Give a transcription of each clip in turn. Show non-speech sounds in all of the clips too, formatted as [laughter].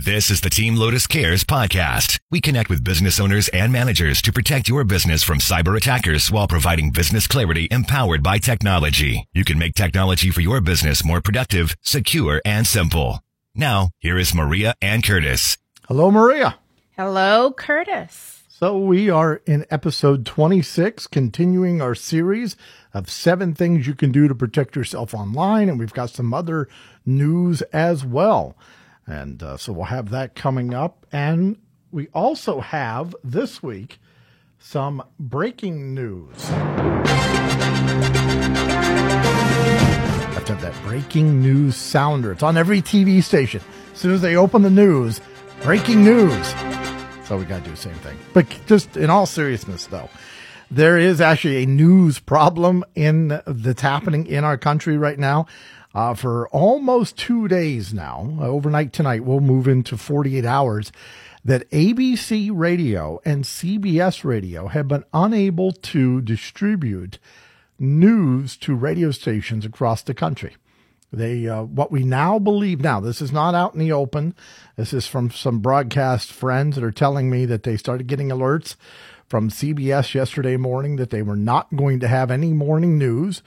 This is the Team Lotus Cares podcast. We connect with business owners and managers to protect your business from cyber attackers while providing business clarity empowered by technology. You can make technology for your business more productive, secure, and simple. Now, here is Maria and Curtis. Hello, Maria. Hello, Curtis. So we are in episode 26, continuing our series of seven things you can do to protect yourself online. And we've got some other news as well. And uh, so we'll have that coming up. And we also have this week some breaking news. I Have to have that breaking news sounder. It's on every TV station. As soon as they open the news, breaking news. So we got to do the same thing. But just in all seriousness, though, there is actually a news problem in that's happening in our country right now uh, for almost two days now. Uh, overnight tonight, we'll move into 48 hours. That ABC Radio and CBS Radio have been unable to distribute news to radio stations across the country. They, uh, what we now believe now, this is not out in the open. This is from some broadcast friends that are telling me that they started getting alerts from CBS yesterday morning that they were not going to have any morning news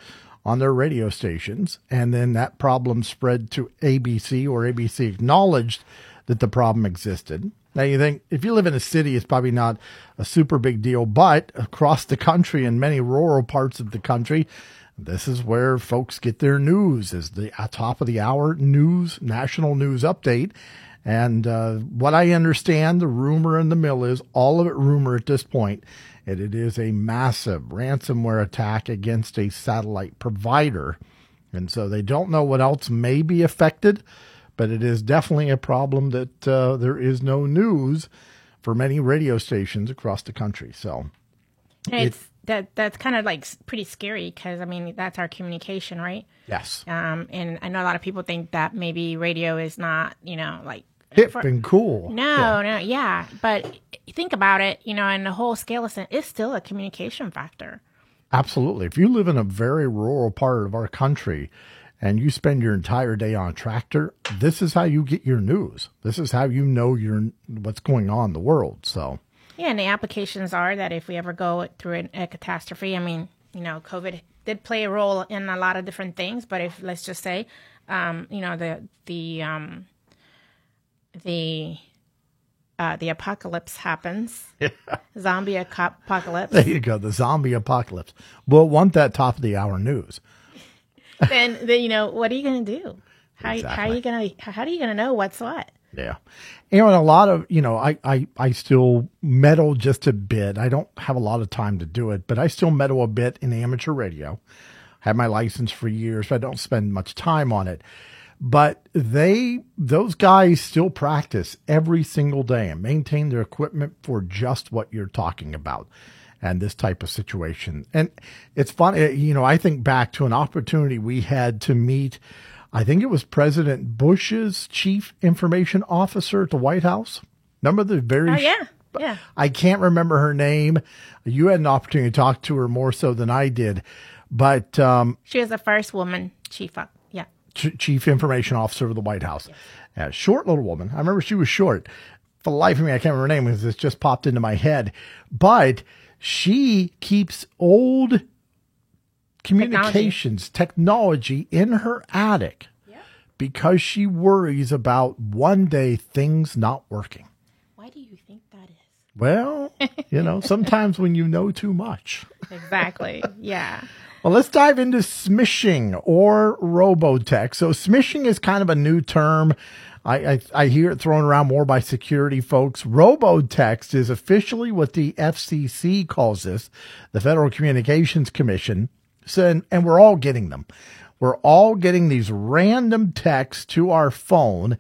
on their radio stations. And then that problem spread to ABC, or ABC acknowledged that the problem existed. Now, you think if you live in a city, it's probably not a super big deal, but across the country in many rural parts of the country, this is where folks get their news is the uh, top of the hour news, national news update. And uh, what I understand, the rumor in the mill is all of it rumor at this point and it is a massive ransomware attack against a satellite provider. And so they don't know what else may be affected, but it is definitely a problem that uh, there is no news for many radio stations across the country. So it's it, that that's kind of like pretty scary because I mean that's our communication, right? Yes. Um, and I know a lot of people think that maybe radio is not, you know, like hip for, and cool. No, yeah. no, yeah. But think about it, you know, in the whole scale of it's still a communication factor. Absolutely. If you live in a very rural part of our country and you spend your entire day on a tractor, this is how you get your news. This is how you know your what's going on in the world. So yeah, and the applications are that if we ever go through an, a catastrophe, I mean, you know, COVID did play a role in a lot of different things, but if let's just say, um, you know, the the um, the uh, the apocalypse happens. Yeah. Zombie apocalypse. There you go, the zombie apocalypse. We'll want that top of the hour news. then, then you know what are you going to do? How, exactly. how are you going to how are you going to know what's what? Yeah, you know, and a lot of you know, I I I still meddle just a bit. I don't have a lot of time to do it, but I still meddle a bit in amateur radio. Had my license for years, but I don't spend much time on it but they those guys still practice every single day and maintain their equipment for just what you're talking about and this type of situation. And it's funny eh, you know i think back to an opportunity we had to meet i think it was president bush's chief information officer at the white house. Remember the very oh yeah. Yeah. I can't remember her name. You had an opportunity to talk to her more so than i did but um, she was the first woman chief Ch- chief information officer of the White House. Yes. short little woman. I remember she was short. For the life of me, I can't remember her name because it just popped into my head. But she keeps old communications technology, technology in her attic because she worries about one day things not working. Why do you think that is? Well, you know, sometimes when you know too much. [laughs] Exactly. Yeah. Well, let's dive into smishing or robotext. So smishing is kind of a new term. I, I, I hear it thrown around more by security folks. Robotext is officially what the FCC calls this, the Federal Communications Commission. So, and, and we're all getting them. We're all getting these random texts to our phone.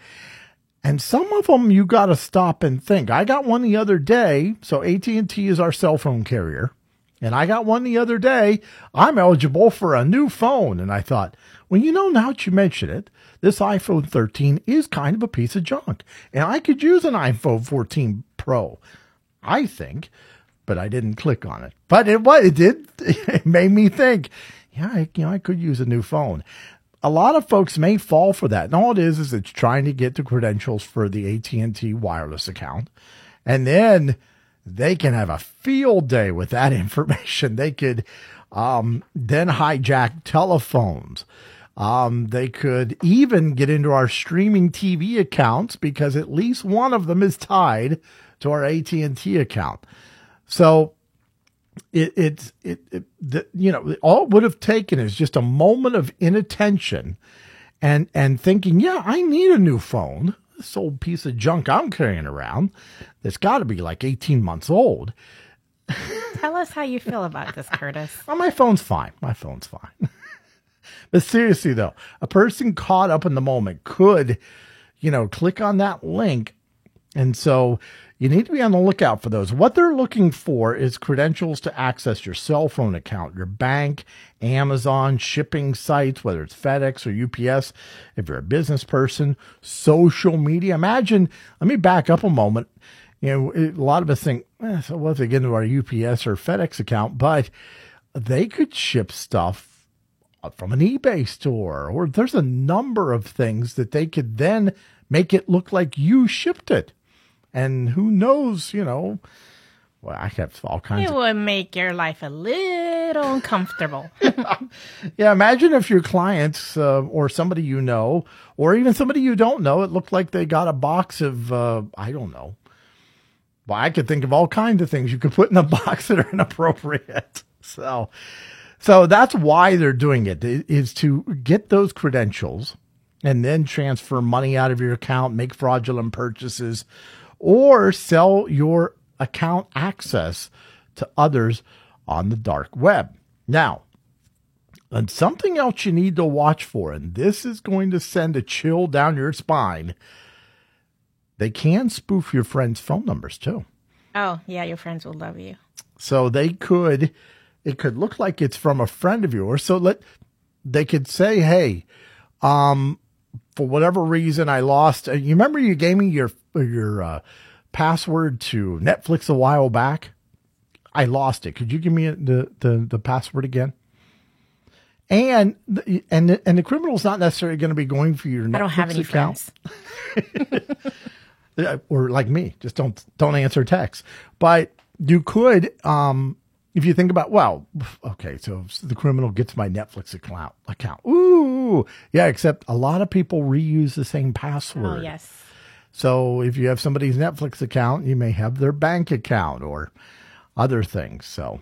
And some of them you got to stop and think. I got one the other day. So AT&T is our cell phone carrier. And I got one the other day. I'm eligible for a new phone. And I thought, well, you know, now that you mention it, this iPhone 13 is kind of a piece of junk. And I could use an iPhone 14 Pro, I think, but I didn't click on it. But it, it did, [laughs] it made me think, yeah, I, you know, I could use a new phone. a lot of folks may fall for that. And all it is is it's trying to get the credentials for the AT&T wireless account. And then they can have a field day with that [laughs] information. They could um, then hijack telephones. Um, they could even get into our streaming TV accounts because at least one of them is tied to our AT&T account. So it, it, it, it the, you know, all it would have taken is just a moment of inattention and, and thinking, yeah, I need a new phone. This old piece of junk I'm carrying around that's got to be like 18 months old. [laughs] Tell us how you feel about this, Curtis. well, my phone's fine. My phone's fine. [laughs] but seriously, though, a person caught up in the moment could, you know, click on that link. And so you need to be on the lookout for those. What they're looking for is credentials to access your cell phone account, your bank, Amazon, shipping sites, whether it's FedEx or UPS, if you're a business person, social media. Imagine, let me back up a moment. You know, a lot of us think, eh, so what if they get into our UPS or FedEx account? But they could ship stuff from an eBay store, or there's a number of things that they could then make it look like you shipped it. And who knows, you know, well, I have all kinds It of. would make your life a little uncomfortable. [laughs] Yeah, imagine if your clients uh, or somebody you know, or even somebody you don't know, it looked like they got a box of, uh, I don't know. Well, I could think of all kinds of things you could put in a [laughs] box that are inappropriate. So, so that's why they're doing it is to get those credentials and then transfer money out of your account, make fraudulent purchases, or sell your account access to others on the dark web. Now, and something else you need to watch for, and this is going to send a chill down your spine. They can spoof your friends' phone numbers too. oh, yeah, your friends will love you. So they could, it could look like it's from a friend of yours. So let, they could say, hey, um, for whatever reason, I lost. Uh, you remember you gave me your your uh, password to Netflix a while back. I lost it. Could you give me the the, the password again? And the, and the, and the criminal's not necessarily going to be going for your Netflix I don't have any account. friends. [laughs] Or like me, just don't don't answer texts. But you could, um, if you think about, well, okay, so the criminal gets my Netflix account account. Ooh, yeah. Except a lot of people reuse the same password. Oh, yes. So if you have somebody's Netflix account, you may have their bank account or other things. So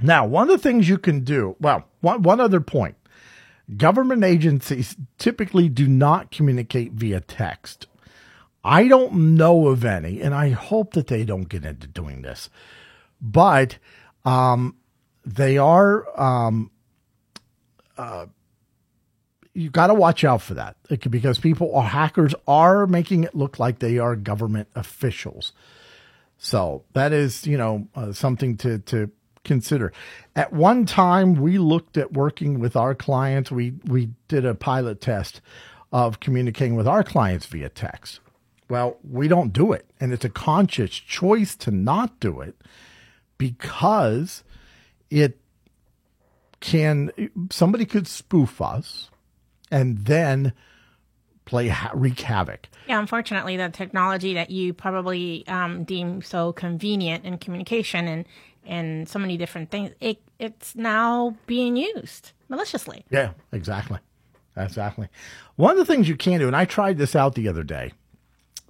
now, one of the things you can do, well, one, one other point. Government agencies typically do not communicate via text. I don't know of any, and I hope that they don't get into doing this, but um, they are um, uh, you got to watch out for that because people or hackers are making it look like they are government officials. So that is, you know, uh, something to to consider. At one time, we looked at working with our clients. We we did a pilot test of communicating with our clients via text. Well, we don't do it, and it's a conscious choice to not do it because it can somebody could spoof us and then play ha- wreak havoc. Yeah, unfortunately, the technology that you probably um, deem so convenient in communication and and so many different things, it it's now being used maliciously. Yeah, exactly. Exactly. One of the things you can do, and I tried this out the other day.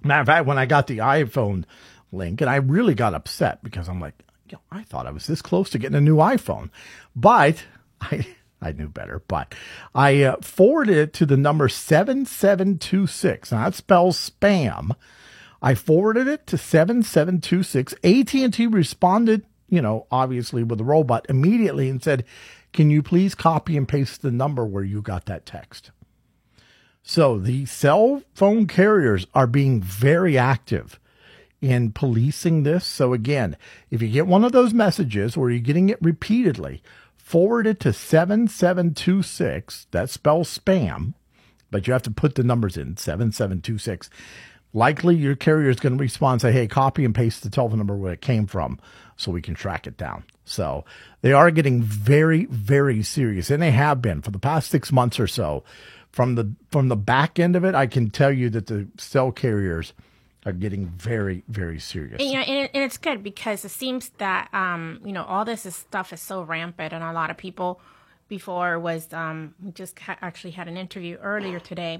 Matter of fact, when I got the iPhone link, and I really got upset because I'm like, yo, I thought I was this close to getting a new iPhone, but I I knew better. But I uh, forwarded it to the number seven seven two six. Now that spells spam. I forwarded it to seven seven two six. AT and T responded, you know, obviously with a robot immediately and said, "Can you please copy and paste the number where you got that text?" So the cell phone carriers are being very active in policing this. So again, if you get one of those messages or you're getting it repeatedly, forward it to 7726. That spells spam, but you have to put the numbers in 7726. likely your carrier is going to respond say, hey, copy and paste the telephone number where it came from so we can track it down. So they are getting very, very serious, and they have been for the past six months or so. From the from the back end of it, I can tell you that the cell carriers are getting very, very serious. And, you know, and, and it's good because it seems that um, you know all this is, stuff is so rampant, and a lot of people before was um, we just ha- actually had an interview earlier today.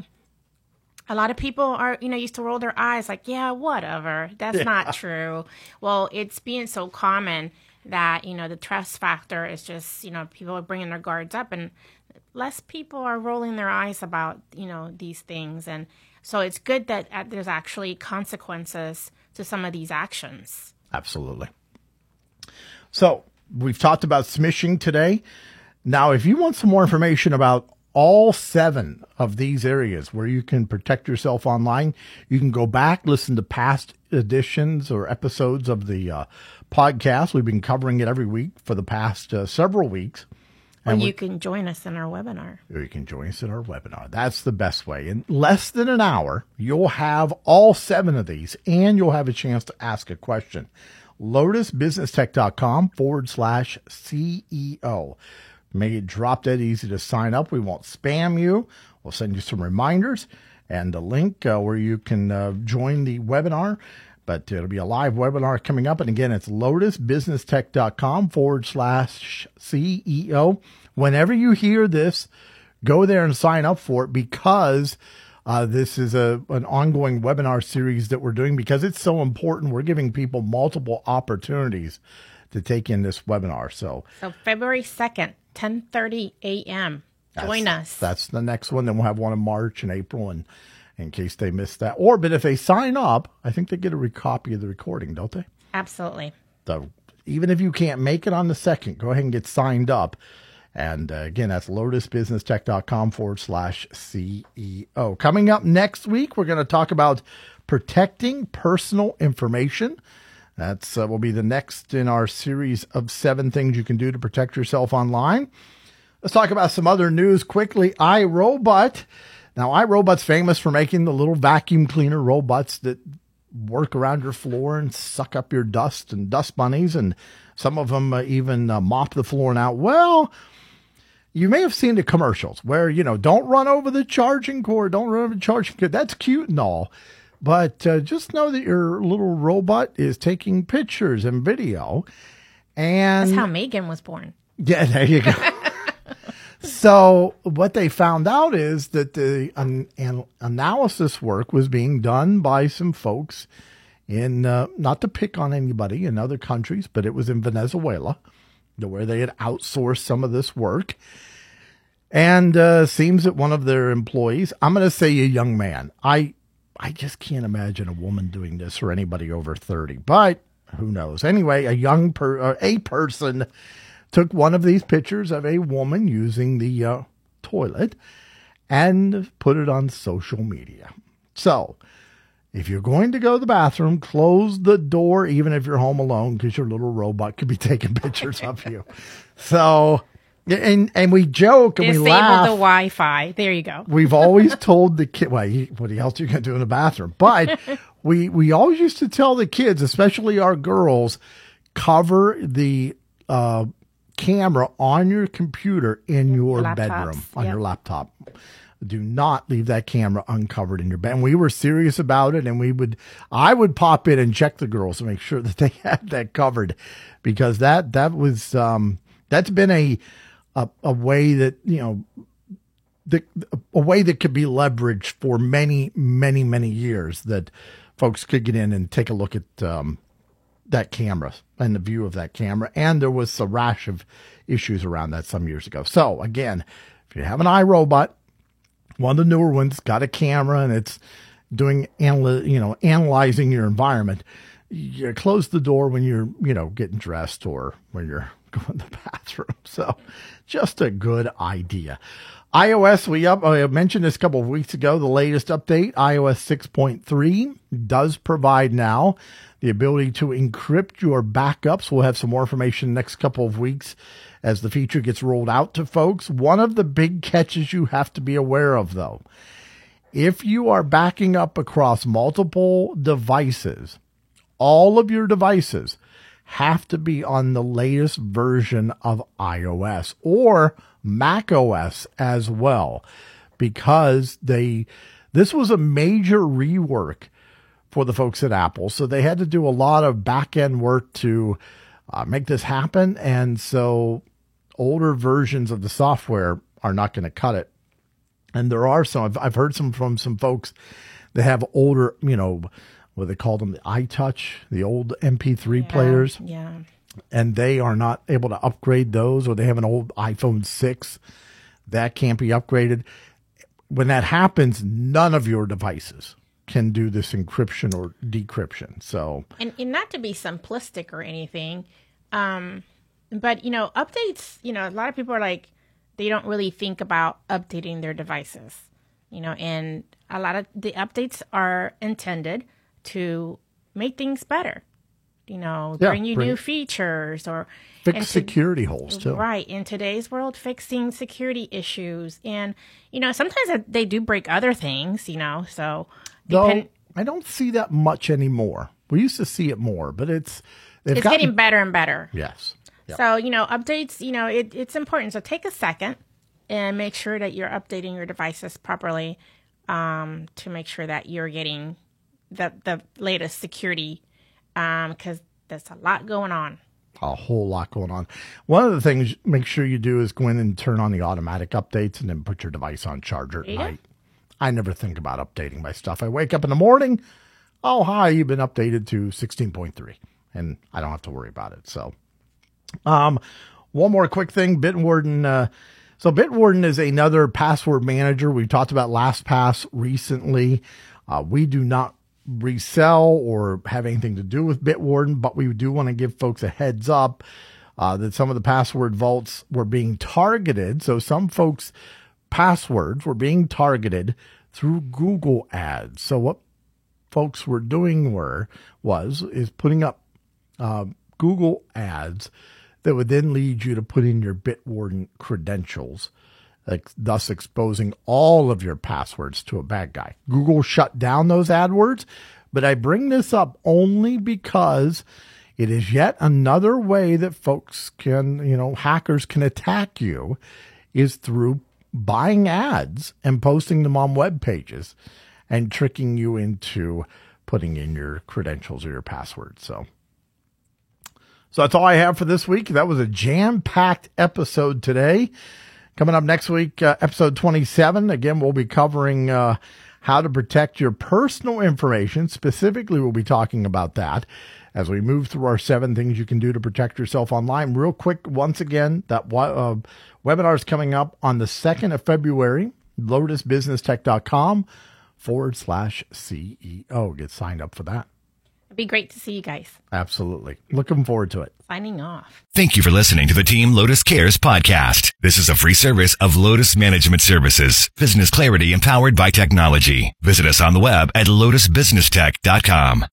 A lot of people are, you know, used to roll their eyes like, yeah, whatever. That's yeah. not [laughs] true. Well, it's being so common that, you know, the trust factor is just, you know, people are bringing their guards up and less people are rolling their eyes about, you know, these things. And so it's good that uh, there's actually consequences to some of these actions. Absolutely. So we've talked about smishing today. Now, if you want some more information about all seven of these areas where you can protect yourself online, you can go back, listen to past editions or episodes of the uh, podcast. We've been covering it every week for the past uh, several weeks. And you can join us in our webinar. Or you can join us in our webinar. That's the best way. In less than an hour, you'll have all seven of these and you'll have a chance to ask a question. LotusBusinessTech.com forward slash CEO. Make it drop dead easy to sign up. We won't spam you. We'll send you some reminders and a link uh, where you can uh, join the webinar. But it'll be a live webinar coming up. And again, it's lotusbusinesstech.com forward slash CEO. Whenever you hear this, go there and sign up for it because uh, this is a an ongoing webinar series that we're doing because it's so important. We're giving people multiple opportunities to take in this webinar. So, so February second, 10:30 a.m. Join us. That's the next one. Then we'll have one in March and April, and in case they missed that. Or, but if they sign up, I think they get a copy of the recording, don't they? Absolutely. So even if you can't make it on the second, go ahead and get signed up. And uh, again, that's lotusbusinesstech.com forward slash CEO. Coming up next week, we're going to talk about protecting personal information. That's uh, will be the next in our series of seven things you can do to protect yourself online. Let's talk about some other news quickly. iRobot. Now, iRobot's famous for making the little vacuum cleaner robots that work around your floor and suck up your dust and dust bunnies, and some of them uh, even uh, mop the floor now. Well, you may have seen the commercials where, you know, don't run over the charging cord, don't run over the charging cord. That's cute and all. But uh, just know that your little robot is taking pictures and video. And that's how Megan was born. Yeah, there you go. [laughs] so what they found out is that the an, an analysis work was being done by some folks in uh, not to pick on anybody in other countries, but it was in Venezuela, where they had outsourced some of this work. And uh, seems that one of their employees, I'm going to say a young man. I I just can't imagine a woman doing this or anybody over 30, but who knows? Anyway, a young per, uh, a person took one of these pictures of a woman using the uh, toilet and put it on social media. So, if you're going to go to the bathroom, close the door, even if you're home alone, because your little robot could be [laughs] taking pictures of you. So, and and we joke and Disable we laugh. Disable the Wi-Fi. There you go. [laughs] We've always told the kid, well, what else are you going to do in the bathroom? But we we always used to tell the kids, especially our girls, cover the uh, camera on your computer in your Laptops, bedroom on yep. your laptop. Do not leave that camera uncovered in your bed. And we were serious about it, and we would, I would pop in and check the girls to make sure [laughs] that they had that covered, because that that was um, that's been a a, a way that you know the, a way that could be leveraged for many many many years that folks could get in and take a look at um, that camera and the view of that camera and there was a rash of issues around that some years ago so again if you have an iRobot one of the newer ones got a camera and it's doing anal- you know analyzing your environment you close the door when you're you know getting dressed or when you're [laughs] going to the bathroom so just a good idea. iOS, we up, I mentioned this a couple of weeks ago. The latest update, iOS 6.3, does provide now the ability to encrypt your backups. We'll have some more information next couple of weeks as the feature gets rolled out to folks. One of the big catches you have to be aware of, though, if you are backing up across multiple devices, all of your devices have to be on the latest version of iOS or Mac OS as well because they this was a major rework for the folks at Apple. So they had to do a lot of back end work to uh, make this happen. And so older versions of the software are not going to cut it. And there are some, I've, I've heard some from some folks that have older, you know, what they call them, the iTouch, the old MP3 Yeah, players, Yeah. and they are not able to upgrade those, or they have an old iPhone 6 that can't be upgraded. When that happens, none of your devices can do this encryption or decryption. So, and, and not to be simplistic or anything um but you know updates you know a lot of people are like they don't really think about updating their devices you know and a lot of the updates are intended to make things better you know Yeah, bring you bring- new features or fix to- security holes too. Right. In today's world, fixing security issues. And, you know, sometimes they do break other things, you know, so. Though I don't see that much anymore. We used to see it more, but it's it's gotten getting better and better. yes. So, you know, updates, you know, it, it's important. So take a second and make sure that you're updating your devices properly um, to make sure that you're getting the, the latest security because there's a lot going on. a whole lot going on. One of the things make sure you do is go in and turn on the automatic updates and then put your device on charger at Yeah. night. I never think about updating my stuff. I wake up in the morning, oh hi, you've been updated to 16.3 and I don't have to worry about it. So um one more quick thing, Bitwarden uh so Bitwarden is another password manager. We talked about LastPass recently. Uh, we do not resell or have anything to do with Bitwarden, but we do want to give folks a heads up uh, that some of the password vaults were being targeted. So some folks' passwords were being targeted through Google ads. So what folks were doing were was is putting up uh, Google ads that would then lead you to put in your Bitwarden credentials, like, thus exposing all of your passwords to a bad guy. Google shut down those AdWords, but I bring this up only because it is yet another way that folks can, you know, hackers can attack you is through buying ads and posting them on web pages and tricking you into putting in your credentials or your password. So so that's all I have for this week. That was a jam packed episode today. Coming up next week, uh, episode 27. Again, we'll be covering uh, how to protect your personal information. Specifically, we'll be talking about that as we move through our seven things you can do to protect yourself online. Real quick, once again, that uh, webinar is coming up on the 2nd of February, lotusbusinesstech.com forward slash CEO. Get signed up for that. It'd be great to see you guys. Absolutely. Looking forward to it. Signing off. Thank you for listening to the Team Lotus Cares podcast. This is a free service of Lotus Management Services, business clarity empowered by technology. Visit us on the web at lotusbusinesstech.com.